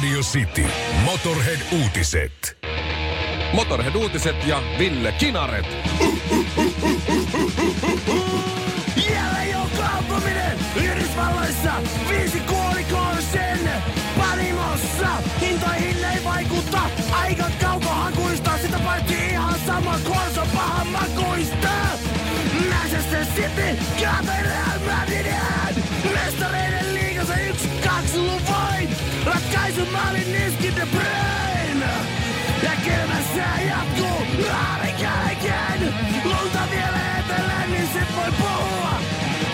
Radio City. Motorhead-uutiset. Motorhead-uutiset ja Ville Kinaret. Jälleen jo kaupuminen Yhdysvalloissa Viisi kuolikoon sen Panimossa. Hintoihin ei vaikuta. Aika kaukohakuista Sitä paitsi ihan sama Korso pahan makuista. Manchester City Kaapen Real Madridin Mestareiden liigassa yksi kaksi luvoin Ratkaisu maalin niski De Bruyne ja kylmä sää jatkuu Aarikäiken Lunta vielä etelään, niin sit voi puhua.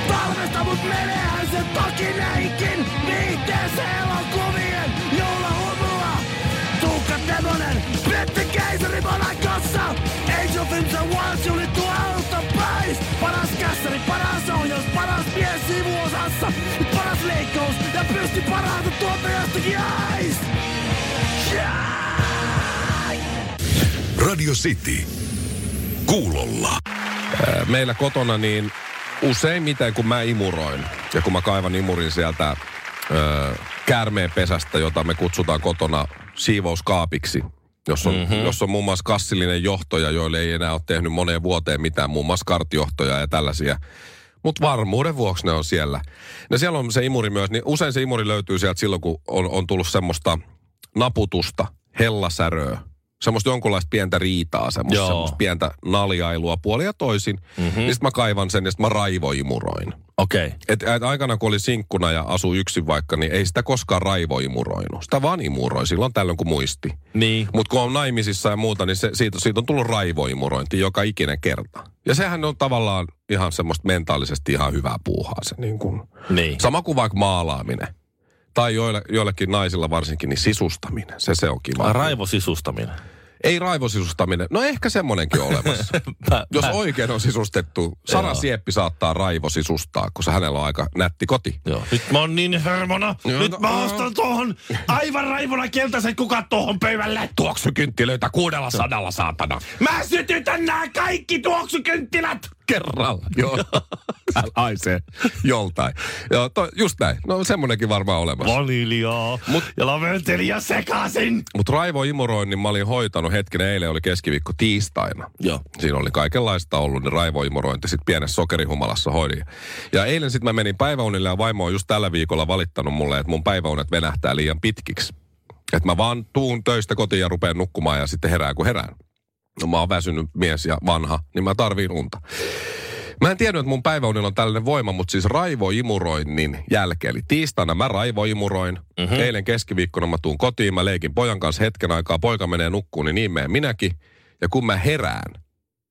Talvesta mut meneehän se toki näinkin. Viihteessä elokuvien joulahumua Tuukka Demonen, Petti Keisari Monakossa Age of Films Awards juhlittu alta pois. Paras kässäri, paras ohjaus, paras mies sivuosassa leikkaus ja pysti parhaata tuottajastakin ais yeah! Radio City. Kuulolla. Meillä kotona niin useimmiten kun mä imuroin ja kun mä kaivan imurin sieltä ö, käärmeen pesästä, jota me kutsutaan kotona siivouskaapiksi, jos on, mm-hmm. jos on muun muassa kassillinen johtoja, joille ei enää ole tehnyt moneen vuoteen mitään, muun muassa karttijohtoja ja tällaisia. Mutta varmuuden vuoksi ne on siellä. Ja siellä on se imuri myös, niin usein se imuri löytyy sieltä silloin, kun on, on tullut semmoista naputusta, hellasäröä, semmoista jonkunlaista pientä riitaa, semmoista, Joo. semmoista pientä naljailua puoli ja toisin. Mm-hmm. Niin sitten mä kaivan sen ja sitten mä raivoimuroin. Okei. Okay. Et, et aikana kun oli sinkkuna ja asui yksin vaikka, niin ei sitä koskaan raivoimuroinut. Sitä vaan imuroi silloin tällöin kun muisti. Niin. Mutta kun on naimisissa ja muuta, niin se, siitä, siitä on tullut raivoimurointi joka ikinen kerta. Ja sehän on tavallaan ihan semmoista mentaalisesti ihan hyvää puuhaa se niin kuin. Niin. Sama kuin vaikka maalaaminen. Tai joille, joillekin naisilla varsinkin, niin sisustaminen. Se, se on kiva. Raivosisustaminen. Ei raivosisustaminen. No ehkä semmonenkin on olemassa. Mä, Jos mä, oikein on sisustettu, Sara Joo. Sieppi saattaa raivosisustaa, koska hänellä on aika nätti koti. Joo. Nyt mä oon niin hermona. Joo, Nyt mä no, ostan tuohon aivan raivona keltaisen kukat tuohon pöydälle. Tuoksukynttilöitä kuudella sadalla saatana. Mä sytytän nämä kaikki tuoksukynttilät. Kerralla. Joo. Älä haisee joltain. Joo, to, just näin. No semmonenkin varmaan olemassa. Vaniljaa Mut- ja laventelia sekaisin. Mutta raivoimuroinnin mä olin hoitanut hetken, eilen oli keskiviikko tiistaina. Joo. Siinä oli kaikenlaista ollut, niin raivoimurointi sitten pienessä sokerihumalassa hoidin. Ja eilen sitten mä menin päiväunille ja vaimo on just tällä viikolla valittanut mulle, että mun päiväunet venähtää liian pitkiksi. Että mä vaan tuun töistä kotiin ja rupean nukkumaan ja sitten herään kun herään. No mä oon väsynyt mies ja vanha, niin mä tarviin unta. Mä en tiennyt, että mun päiväunilla on tällainen voima, mutta siis raivoimuroinnin jälkeen. Eli tiistaina mä raivoimuroin. Mm-hmm. Eilen keskiviikkona mä tuun kotiin, mä leikin pojan kanssa hetken aikaa. Poika menee nukkuun, niin niin menen minäkin. Ja kun mä herään,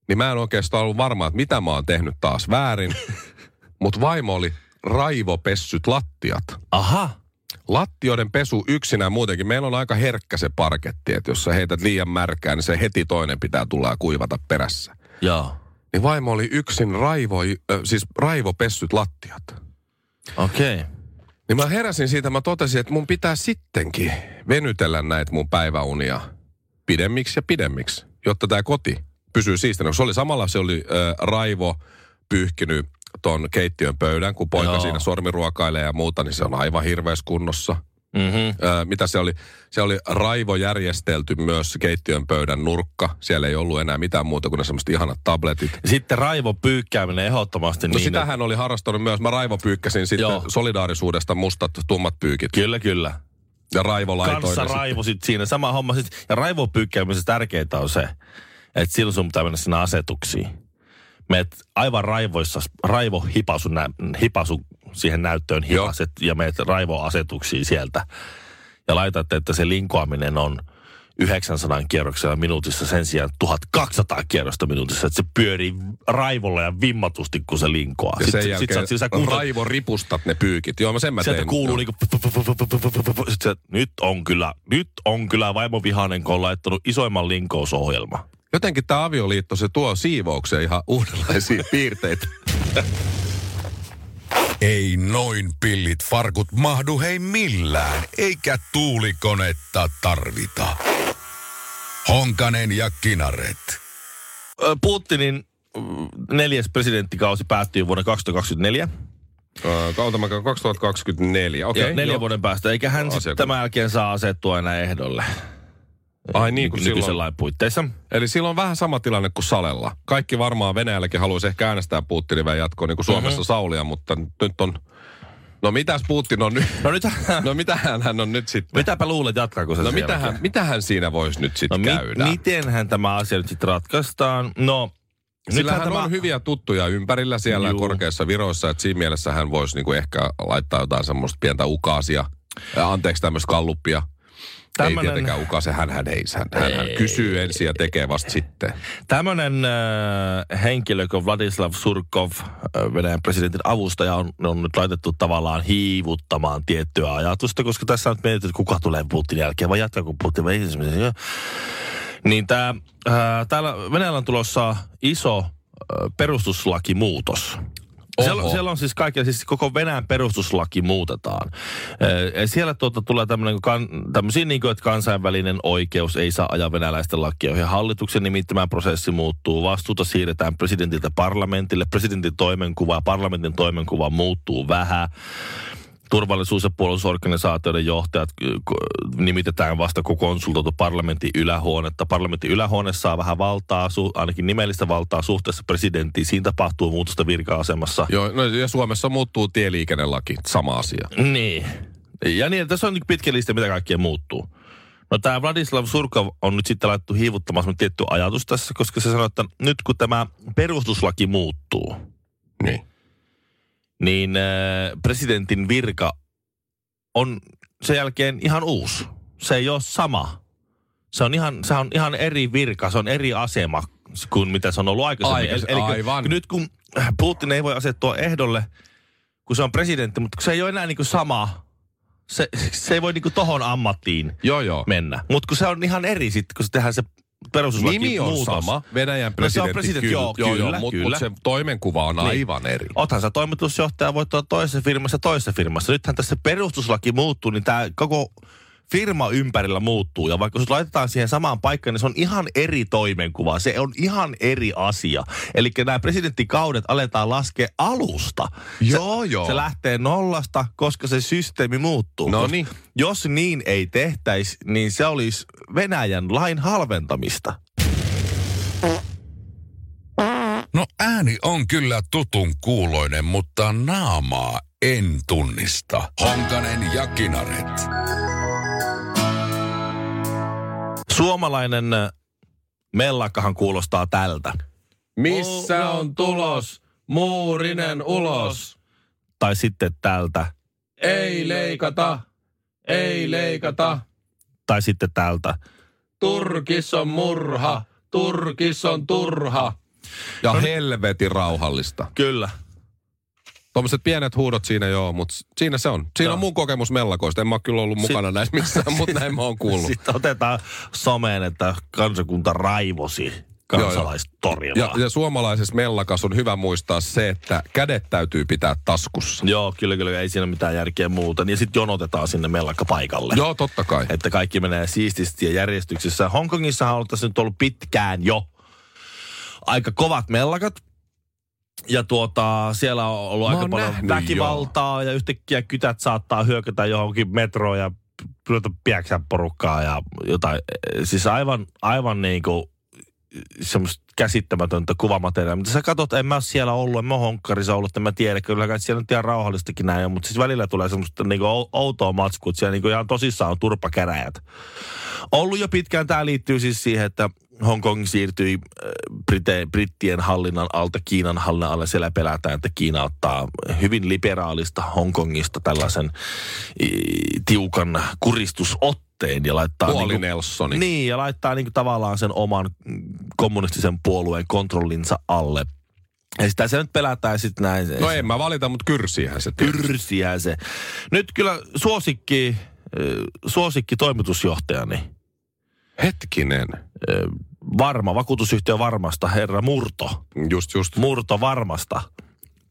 niin mä en oikeastaan ollut varma, että mitä mä oon tehnyt taas väärin. mutta vaimo oli raivopessyt lattiat. Aha. Lattioiden pesu yksinään muutenkin. Meillä on aika herkkä se parketti, että jos sä heität liian märkää, niin se heti toinen pitää tulla ja kuivata perässä. Joo. Niin vaimo oli yksin raivoi, äh, siis raivopessyt lattiat. Okei. Okay. Niin mä heräsin siitä, mä totesin, että mun pitää sittenkin venytellä näitä mun päiväunia pidemmiksi ja pidemmiksi, jotta tämä koti pysyy siistinä. Se oli samalla, se oli äh, raivo pyyhkinyt ton keittiön pöydän, kun poika Joo. siinä sormiruokailee ja muuta, niin se on aivan hirveässä kunnossa. Mm-hmm. Ö, mitä se oli? Se oli raivo järjestelty myös keittiön pöydän nurkka. Siellä ei ollut enää mitään muuta kuin ne semmoiset ihanat tabletit. Sitten raivo pyykkääminen ehdottomasti No niin. sitä hän oli harrastanut myös. Mä Raivo pyykkäsin sitten Joo. solidaarisuudesta mustat tummat pyykit. Kyllä, kyllä. Ja Raivo laitoi Kanssa ne sitten. raivo sit siinä. Sama homma sit. Ja raivo pyykkäämisessä tärkeintä on se, että silloin sun pitää mennä sinne asetuksiin. Meet aivan raivoissa, raivo hipasu, nä, hipasu siihen näyttöön hipaset ja meet raivoasetuksiin sieltä. Ja laitat, että se linkoaminen on 900 kierroksella minuutissa sen sijaan 1200 kierrosta minuutissa. Että se pyörii raivolla ja vimmatusti, kun se linkoaa. Ja sen sit, jälkeen sit, sit, sä kuuntelet- Raivo ripustat ne pyykit. Joo, mä sen mä Sieltä tein. kuuluu Joo. niinku... Nyt on kyllä, nyt on kyllä vaimo vihainen, kun on laittanut isoimman linkousohjelma. Jotenkin tämä avioliitto, se tuo siivoukseen ihan uudenlaisia piirteitä. Ei noin pillit farkut mahdu hei millään, eikä tuulikonetta tarvita. Honkanen ja Kinaret. Putinin neljäs presidenttikausi päättyi vuonna 2024. Öö, Kautamakaan 2024, okei. Okay, neljän joo. vuoden päästä. Eikä hän sitten tämän jälkeen saa asettua enää ehdolle. Ai niin, kun nykyisen silloin, lain puitteissa. eli silloin on vähän sama tilanne kuin Salella. Kaikki varmaan Venäjälläkin haluaisi ehkä äänestää Putinin jatkoon, niin kuin Suomessa Mhm. Saulia, mutta nyt on... No mitäs Putin on nyt? No nyt, No mitähän hän on nyt sitten? mitäpä luulet, jatkaako se No mitähän, mitähän siinä voisi nyt No sitten mi- käydä? mitenhän tämä asia nyt sitten ratkaistaan? No, Sillä nythän hän tämä... on hyviä tuttuja ympärillä siellä Juu. korkeissa viroissa, että siinä mielessä hän voisi niinku ehkä laittaa jotain semmoista pientä ukaasia. Ää, Anteeksi tämmöistä kalluppia. Ei Tämmönen- tietenkään ukase, hän hän ei. Hän, hän, hän Ei. kysyy ensin ja tekee vasta sitten. Tämmöinen äh, henkilö kuin Vladislav Surkov, äh, Venäjän presidentin avustaja, on, on nyt laitettu tavallaan hiivuttamaan tiettyä ajatusta, koska tässä on nyt mietitty, että kuka tulee Putinin jälkeen, vai jatkaako Putin vai ei. Niin tää, äh, täällä Venäjällä on tulossa iso äh, perustuslakimuutos. Siellä, siellä on siis kaikki, siis koko Venäjän perustuslaki muutetaan. Ja siellä tuota, tulee tämmöinen, tämmöisiä niin että kansainvälinen oikeus ei saa ajaa venäläisten lakia. Ja hallituksen nimittämään prosessi muuttuu. Vastuuta siirretään presidentiltä parlamentille. Presidentin toimenkuva ja parlamentin toimenkuva muuttuu vähän turvallisuus- ja puolustusorganisaatioiden johtajat ko- nimitetään vasta kun konsultoitu parlamentin ylähuonetta. Parlamentin ylähuone saa vähän valtaa, su- ainakin nimellistä valtaa suhteessa presidenttiin. Siinä tapahtuu muutosta virka-asemassa. Joo, no ja Suomessa muuttuu tieliikennelaki, sama asia. Niin. Ja niin, tässä on niin pitkä lista, mitä kaikkea muuttuu. No tämä Vladislav Surkov on nyt sitten laittu hiivuttamaan tietty ajatus tässä, koska se sanoo, että nyt kun tämä perustuslaki muuttuu, Niin. Niin äh, presidentin virka on sen jälkeen ihan uusi. Se ei ole sama. Se on ihan, se on ihan eri virka, se on eri asema kuin mitä se on ollut aikaisemmin. Aikais- Eli- aivan. Nyt kun Putin ei voi asettua ehdolle, kun se on presidentti, mutta se ei ole enää niin kuin sama. Se, se ei voi niin kuin tohon ammattiin Joo, joo. mennä. Mutta kun se on ihan eri sitten, kun se tehdään se perustuslaki Nimi on muutos. sama, Venäjän No se on presidentti, presidentti, joo, kyllä, mutta kyllä. mut se toimenkuva on Niin. aivan eri. Othan sä toimitusjohtaja voit olla toisessa firmassa toisessa firmassa. Nythän tässä perustuslaki muuttuu, niin tämä koko firma ympärillä muuttuu. Ja vaikka se laitetaan siihen samaan paikkaan, niin se on ihan eri toimenkuva. Se on ihan eri asia. Eli nämä presidenttikaudet aletaan laskea alusta. Joo, se, joo. Se lähtee nollasta, koska se systeemi muuttuu. No niin. Jos niin ei tehtäisi, niin se olisi Venäjän lain halventamista. No ääni on kyllä tutun kuuloinen, mutta naamaa en tunnista. Honkanen ja Kinaret. Suomalainen äh, mellakkahan kuulostaa tältä. Missä on tulos? Muurinen ulos. Tai sitten tältä. Ei leikata, ei leikata. Tai sitten tältä. Turkis on murha, turkis on turha. Ja helvetin rauhallista. Kyllä. Tuommoiset pienet huudot siinä joo, mutta siinä se on. Siinä Joo. on mun kokemus mellakoista. En mä kyllä ollut mukana näissä missään, mutta näin mä oon kuullut. Sitten otetaan someen, että kansakunta raivosi kansalaistorilla. Ja, ja suomalaisessa mellakas on hyvä muistaa se, että kädet täytyy pitää taskussa. Joo, kyllä, kyllä. Ei siinä mitään järkeä muuten. Ja sitten jonotetaan sinne mellakka paikalle. Joo, totta kai. Että kaikki menee siististi ja järjestyksessä. Hongkongissahan on tässä nyt ollut pitkään jo aika kovat mellakat. Ja tuota, siellä on ollut Mä aika paljon väkivaltaa ja yhtäkkiä kytät saattaa hyökätä johonkin metroon ja ruveta piäksää porukkaa ja jotain. Siis aivan, aivan niin kuin semmoista käsittämätöntä kuvamateriaalia. Mutta sä katsot, en mä ole siellä ollut, en mä honkkarissa ollut, en mä tiedä. Kyllä kai siellä nyt ihan rauhallistakin näin on, mutta siis välillä tulee semmoista niinku ou- outoa matskua, että siellä niinku ihan tosissaan on turpakäräjät. Ollut jo pitkään, tämä liittyy siis siihen, että Hongkong siirtyi äh, Brite, brittien hallinnan alta Kiinan hallinnan alle. Siellä pelätään, että Kiina ottaa hyvin liberaalista Hongkongista tällaisen i, tiukan kuristusotteen ja laittaa... Puoli niinku- Nelsoni. niin, ja laittaa niinku tavallaan sen oman mm, kommunistisen puolueen kontrollinsa alle. Ja sitä se nyt pelätään sitten näin. No en mä valita, mutta kyrsiähän se. tietysti. Pyrsiä se. Nyt kyllä suosikki, äh, suosikki toimitusjohtajani, Hetkinen. varma, vakuutusyhtiö Varmasta, herra Murto. Just, just. Murto Varmasta.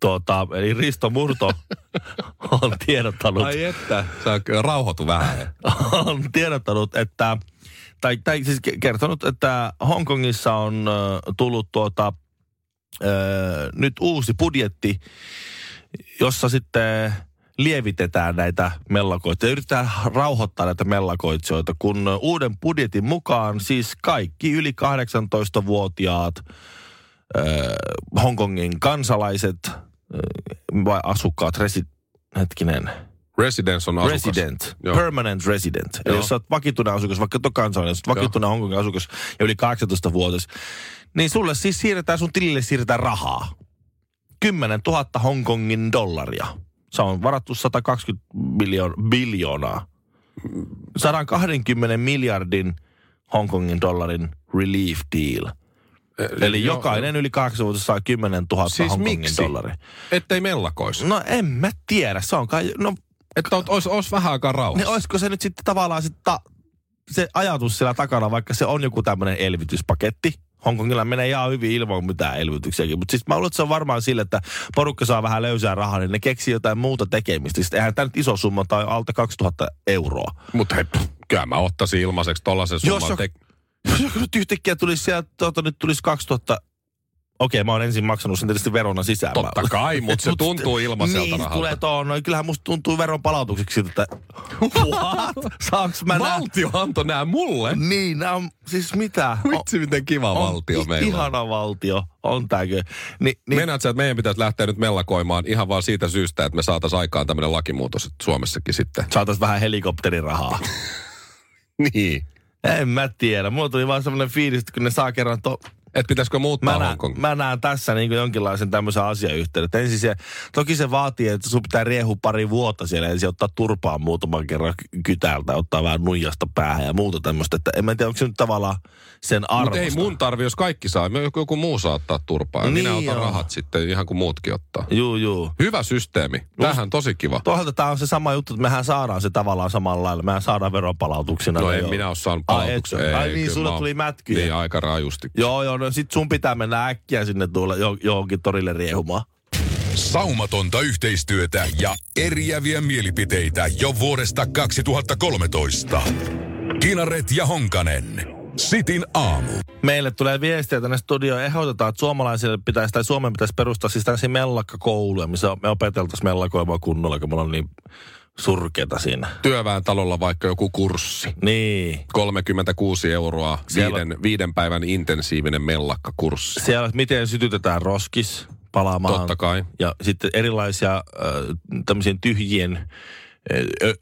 Tuota, eli Risto Murto on tiedottanut, Ai että, sä rauhoitu vähän. on tiedottanut, että, tai, tai siis ke- kertonut, että Hongkongissa on tullut tuota, nyt uusi budjetti, jossa sitten lievitetään näitä mellakoita ja yritetään rauhoittaa näitä mellakoitsijoita, kun uuden budjetin mukaan siis kaikki yli 18-vuotiaat äh, Hongkongin kansalaiset äh, vai asukkaat, resi, hetkinen, Residence on asukas. resident, Joo. permanent resident. Eli Joo. jos sä oot vakituinen asukas, vaikka et ole kansalainen, jos oot vakituinen Hongkongin asukas ja yli 18-vuotias, niin sulle siis siirretään sun tilille siirretään rahaa. 10 000 Hongkongin dollaria. Se on varattu 120 miljoon, biljoonaa. 120 miljardin Hongkongin dollarin relief deal. Eli Joo, jokainen yli 8 saa 10 000 Siis Hongkongin miksi? dollaria. Ettei mellakois. No en mä tiedä, se on kai, no Että olisi olis vähän aikaa rauhassa. niin olisiko se nyt sitten tavallaan sit ta, se ajatus siellä takana, vaikka se on joku tämmöinen elvytyspaketti. Hongkongilla menee ihan hyvin ilman mitään elvytyksiäkin. Mutta siis mä luulen, että se on varmaan sille, että porukka saa vähän löysää rahaa, niin ne keksii jotain muuta tekemistä. Sitten eihän tämä nyt iso summa tai alta 2000 euroa. Mutta hei, kyllä mä ottaisin ilmaiseksi tollasen Jos summan. jo- Te- Jos nyt yhtäkkiä tulisi sieltä, tuota, nyt tulisi 2000... Okei, mä oon ensin maksanut sen tietysti verona sisään. Totta kai, mutta se tuntuu ilmaiselta niin, rahalta. tulee tuon, no kyllähän musta tuntuu veron palautukseksi siltä, että what? Saanko mä nää? Valtio antoi nää mulle. Niin, nämä on, siis mitä? Vitsi, miten kiva on, valtio i- meillä on. Ihana valtio, on tääkö? Ni, niin, Meinaat sä, että meidän pitäisi lähteä nyt mellakoimaan ihan vaan siitä syystä, että me saataisiin aikaan tämmöinen lakimuutos että Suomessakin sitten. saatais vähän helikopterirahaa. Niin. en mä tiedä. Mulla tuli vaan semmoinen fiilis, että kun ne saa kerran to... Että pitäisikö muuttaa Mä näen, mä näen tässä niin jonkinlaisen tämmöisen asiayhteyden. Että Ensin se, toki se vaatii, että sun pitää riehu pari vuotta siellä ensin ottaa turpaan muutaman kerran ky- kytältä, ottaa vähän nuijasta päähän ja muuta tämmöistä. Että en mä tiedä, onko se nyt tavallaan sen Mutta arvosta. ei mun tarvi, jos kaikki saa. Joku, joku muu saa ottaa turpaa. Niin Minä otan joo. rahat sitten ihan kuin muutkin ottaa. Juu, juu. Hyvä systeemi. Tämähän tosi kiva. Toisaalta tämä on se sama juttu, että mehän saadaan se tavallaan samalla lailla. Mehän saadaan veronpalautuksina. No en joo. minä ole saanut Ai, et palautuksia. sä- ai niin, kyllä sulle tuli mätkyjä. Niin, aika rajusti. Joo, joo, no sit sun pitää mennä äkkiä sinne tuolla jo, johonkin torille riehumaan. Saumatonta yhteistyötä ja eriäviä mielipiteitä jo vuodesta 2013. Kinaret ja Honkanen. Sitin aamu. Meille tulee viestiä tänne studioon. Ehdotetaan, että suomalaisille pitäisi, tai Suomen pitäisi perustaa siis tällaisia mellakkakouluja, missä me opeteltaisiin mellakoimaan kunnolla, kun me ollaan niin surkeita siinä. Työväen talolla vaikka joku kurssi. Niin. 36 euroa, Siellä- viiden, viiden päivän intensiivinen mellakkakurssi. Siellä, miten sytytetään roskis palaamaan. Totta kai. Ja sitten erilaisia äh, tämmöisiä tyhjien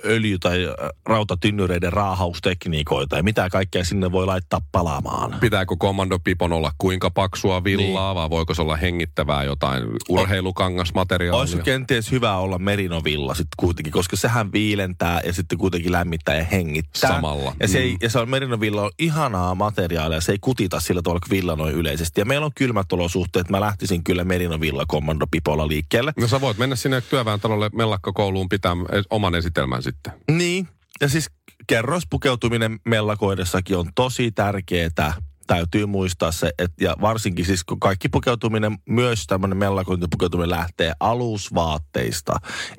öljy- tai rautatynnyreiden raahaustekniikoita ja mitä kaikkea sinne voi laittaa palaamaan. Pitääkö kommandopipon olla kuinka paksua villaa, niin. vai voiko se olla hengittävää jotain urheilukangasmateriaalia? Olisi kenties hyvä olla merinovilla sitten kuitenkin, koska sehän viilentää ja sitten kuitenkin lämmittää ja hengittää. Samalla. Ja, se ei, Mm. ja se on merinovilla on ihanaa materiaalia, se ei kutita sillä tavalla kuin villa noin yleisesti. Ja meillä on kylmät olosuhteet, mä lähtisin kyllä merinovilla kommandopipolla liikkeelle. No sä voit mennä sinne työväen talolle mellakkakouluun pitää oman esitelmän sitten. Niin, ja siis kerrospukeutuminen mellakoidessakin on tosi tärkeää. Täytyy muistaa se, että ja varsinkin siis kun kaikki pukeutuminen, myös tämmöinen mellakointipukeutuminen lähtee alusvaatteista.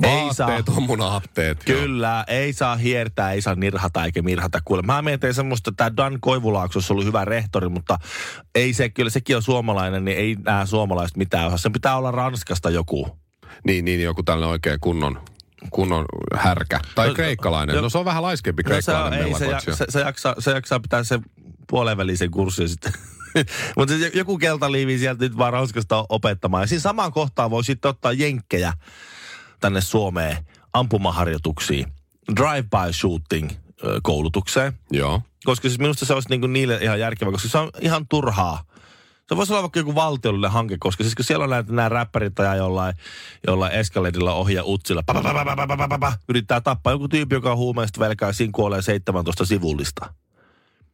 Ei saa, Vaatteet on mun aatteet. kyllä, ei saa hiertää, ei saa nirhata eikä mirhata. Kuule, mä mietin semmoista, että tämä Dan Koivulaakso olisi ollut hyvä rehtori, mutta ei se, kyllä sekin on suomalainen, niin ei nämä suomalaiset mitään osaa. Sen pitää olla Ranskasta joku. Niin, niin, joku tällainen oikein kunnon, kunnon härkä. Tai No, kreikkalainen. jo- No se on vähän laiskempi No se, kreikkalainen on, ei, se, mellakoitsija. se, se, jaksaa, se jaksaa pitää sen puolen välisen kurssin sitten. Mutta se joku keltaliivi sieltä nyt vaan Ranskasta opettamaan. Ja siinä samaan kohtaan voi sitten ottaa jenkkejä tänne Suomeen ampumaharjoituksiin. Drive-by shooting koulutukseen. Joo. Koska siis minusta se olisi niinku niille ihan järkevä, koska se on ihan turhaa. Se voisi olla vaikka joku valtiollinen hanke, koska siis kun siellä on näitä, nämä räppärit tai jollain, jollain eskaledilla ohja utsilla, pa, pa, pa, pa, pa, pa, yrittää tappaa joku tyyppi, joka on huumeista velkaa ja siinä kuolee 17 sivullista.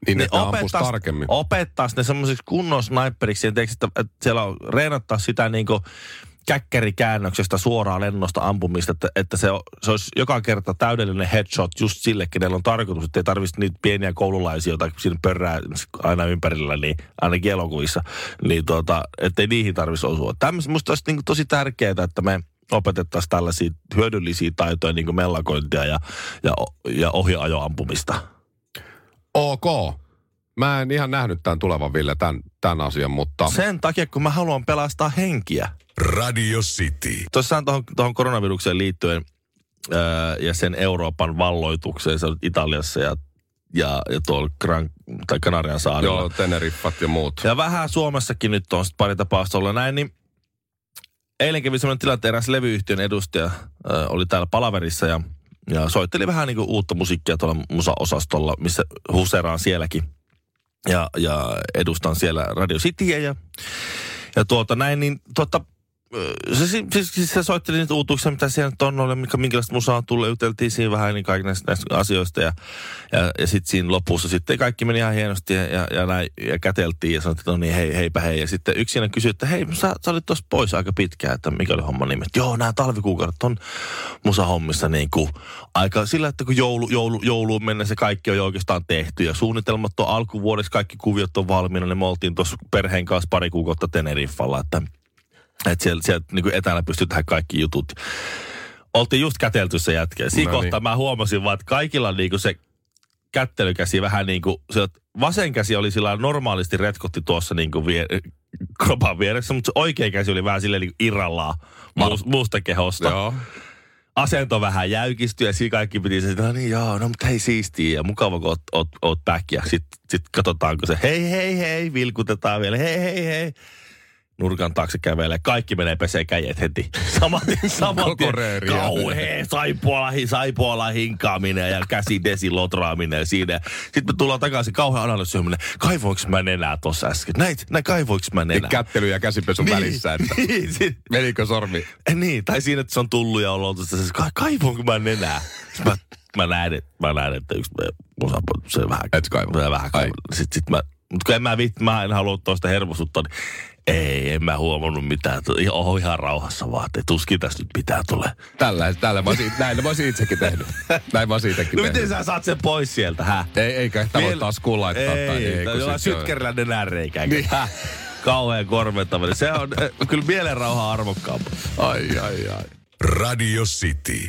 Niin, ne opettaisi, tarkemmin. Opettaisi ne semmoisiksi kunnon sniperiksi teeksi, että, että siellä on, reenattaa sitä niin kuin, käkkärikäännöksestä suoraan lennosta ampumista, että, että se, se olisi joka kerta täydellinen headshot just sille, kenellä on tarkoitus, että ei tarvitsisi niitä pieniä koululaisia, joita siinä pörrää aina ympärillä, niin ainakin elokuvissa, niin tuota, ettei niihin tarvitsisi osua. Tämmöistä musta olisi niinku tosi tärkeää, että me opetettaisiin tällaisia hyödyllisiä taitoja, niin kuin mellakointia ja, ja, ja ohjaajoampumista. Ok. Mä en ihan nähnyt tämän tulevan Ville, tämän, tämän asian, mutta... Sen takia, kun mä haluan pelastaa henkiä. Radio City. Tuossaan tuohon, tuohon koronavirukseen liittyen ää, ja sen Euroopan valloitukseen, se Italiassa ja, ja, ja tuolla Gran, tai Kanarian saarilla. Joo, Teneriffat ja muut. Ja vähän Suomessakin nyt on sit pari tapausta olla näin, niin eilen kävi sellainen tilanne, että eräs levyyhtiön edustaja äh, oli täällä palaverissa ja, ja soitteli vähän niin kuin uutta musiikkia tuolla musaosastolla, missä huseraan sielläkin. Ja, ja edustan siellä Radio Cityä ja, ja tuota näin, niin tuota, se, siis, se soitteli niitä uutuuksia, mitä siellä nyt on, oli, mikä, minkälaista musaa tulee, juteltiin siinä vähän niin kaikista näistä, näistä asioista ja, ja, ja sitten siinä lopussa sitten kaikki meni ihan hienosti ja, ja, ja, näin, ja käteltiin ja sanottiin, että no niin, hei, heipä hei. Ja sitten yksi siinä kysyi, että hei, sä, sä olit tuossa pois aika pitkään, että mikä oli homma nimi. Joo, nämä talvikuukaudet on musahommissa niin kuin aika sillä, että kun joulu, joulu, jouluun mennessä kaikki on jo oikeastaan tehty ja suunnitelmat on alkuvuodeksi, kaikki kuviot on valmiina, niin me oltiin tuossa perheen kanssa pari kuukautta Teneriffalla, että että sieltä, sieltä niin kuin etänä pystyy tehdä kaikki jutut. Oltiin just kätelty se jätkä. Siinä No niin. kohtaa mä huomasin vaan, että kaikilla niin kuin se kättelykäsi vähän niin kuin, se vasen käsi oli sillä normaalisti retkotti tuossa niin kuin vie, kropan vieressä, mutta se oikea käsi oli vähän silleen niin irrallaan muus, muusta kehosta. Joo. Asento vähän jäykistyi ja siinä kaikki piti se, no niin joo, no mutta hei siistiä ja mukava kun oot, oot, oot back. Ja sitten sit katsotaanko se, hei hei hei, vilkutetaan vielä, hei hei hei nurkan taakse kävelee. Kaikki menee pesee käjet heti. Tien. reeriä. Kauhea saipuola, hi- saipuola hinkaaminen ja käsi desi lotraaminen siinä. Sitten me tullaan takaisin kauhean analysoiminen. Kaivoinko mä nenää tuossa äsken? Näit, näin kaivoinko mä nenää? Kättely ja käsipesun välissä, että niin, sit, menikö sormi? eh, niin, tai siinä, että se on tullut ja on oltu "Ka- kaivoinko mä nenää? Sitten mä, mä näen, että, mä näen, että yksi musa, se vähän, Et kaiva. se vähän. Sitten sit mä, mutta kun en mä, vit, mä en halua tuosta hermosuttaa, niin ei, en mä huomannut mitään. Oho ihan rauhassa vaan, että tuskin tässä nyt mitään tulee. Tällä, tällä mä olisin, näin mä olisin itsekin tehnyt. Näin mä olisin itsekin No tehnyt. miten sä saat sen pois sieltä, hä? Ei, eikä tämä voi Vielä- taas kuulla laittaa. Ei, tai ei jollain se on- sytkerillä nenäreikä. Niin. Häh? Kauhean korventtaminen. Se on eh, kyllä mielenrauha arvokkaampi. Ai, ai, ai. Radio City.